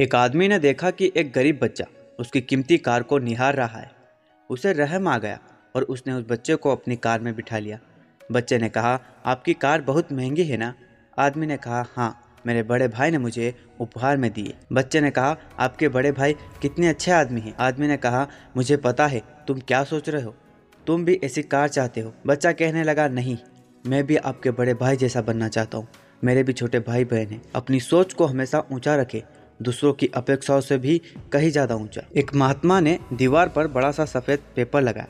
एक आदमी ने देखा कि एक गरीब बच्चा उसकी कीमती कार को निहार रहा है। उसे रहम आ गया और उसने उस बच्चे को अपनी कार में बिठा लिया। बच्चे ने कहा, आपकी कार बहुत महँगी है ना? आदमी ने कहा हाँ मेरे बड़े भाई ने मुझे उपहार में दिए। बच्चे ने कहा, आपके बड़े भाई कितने अच्छे आदमी हैं। आदमी ने कहा, मुझे पता है, तुम क्या सोच रहे हो? तुम भी ऐसी कार चाहते हो? बच्चा कहने लगा, नहीं, मैं भी आपके बड़े भाई जैसा बनना चाहता हूँ। मेरे भी छोटे भाई बहन हैं। अपनी सोच को हमेशा ऊँचा रखे। दूसरों की अपेक्षाओं से भी कहीं ज़्यादा ऊँचा। एक महात्मा ने दीवार पर बड़ा सा सफ़ेद पेपर लगाया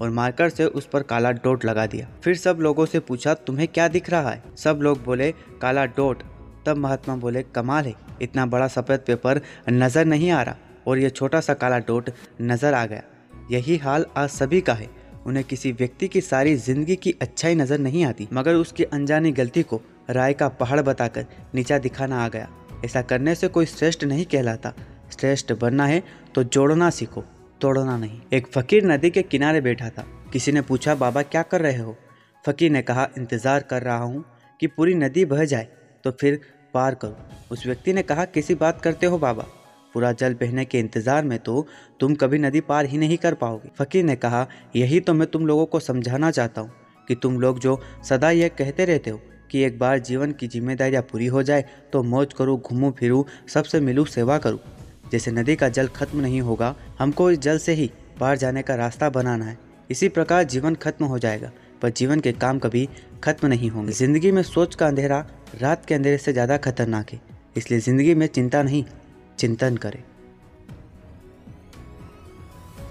और मार्कर से उस पर काला डॉट लगा दिया। फिर सब लोगों से पूछा, तुम्हें क्या दिख रहा है? सब लोग बोले, काला डॉट। तब महात्मा बोले, कमाल है, इतना बड़ा सफ़ेद पेपर नज़र नहीं आ रहा और ये छोटा सा काला डॉट नज़र आ गया। यही हाल आज सभी का है। उन्हें किसी व्यक्ति की सारी ज़िंदगी की अच्छाई नज़र नहीं आती, मगर उसकी अनजानी गलती को राय का पहाड़ बताकर नीचा दिखाना आ गया। ऐसा करने से कोई श्रेष्ठ नहीं कहलाता। श्रेष्ठ बनना है तो जोड़ना सीखो, तोड़ना नहीं। एक फकीर नदी के किनारे बैठा था। किसी ने पूछा, बाबा, क्या कर रहे हो? फकीर ने कहा, इंतज़ार कर रहा हूँ कि पूरी नदी बह जाए तो फिर पार करो। उस व्यक्ति ने कहा, किसी बात करते हो बाबा? पूरा जल बहने के इंतज़ार में तो तुम कभी नदी पार ही नहीं कर पाओगे। फकीर ने कहा, यही तो मैं तुम लोगों को समझाना चाहता हूँ कि तुम लोग जो सदा यह कहते रहते हो कि एक बार जीवन की जिम्मेदारियाँ पूरी हो जाए तो मौज करूँ, घूमूं, फिरूँ, सबसे मिलूँ, सेवा करूँ। जैसे नदी का जल खत्म नहीं होगा, हमको इस जल से ही बाहर जाने का रास्ता बनाना है। इसी प्रकार जीवन खत्म हो जाएगा, पर जीवन के काम कभी खत्म नहीं होंगे। ज़िंदगी में सोच का अंधेरा रात के अंधेरे से ज़्यादा खतरनाक है, इसलिए ज़िंदगी में चिंता नहीं, चिंतन करें।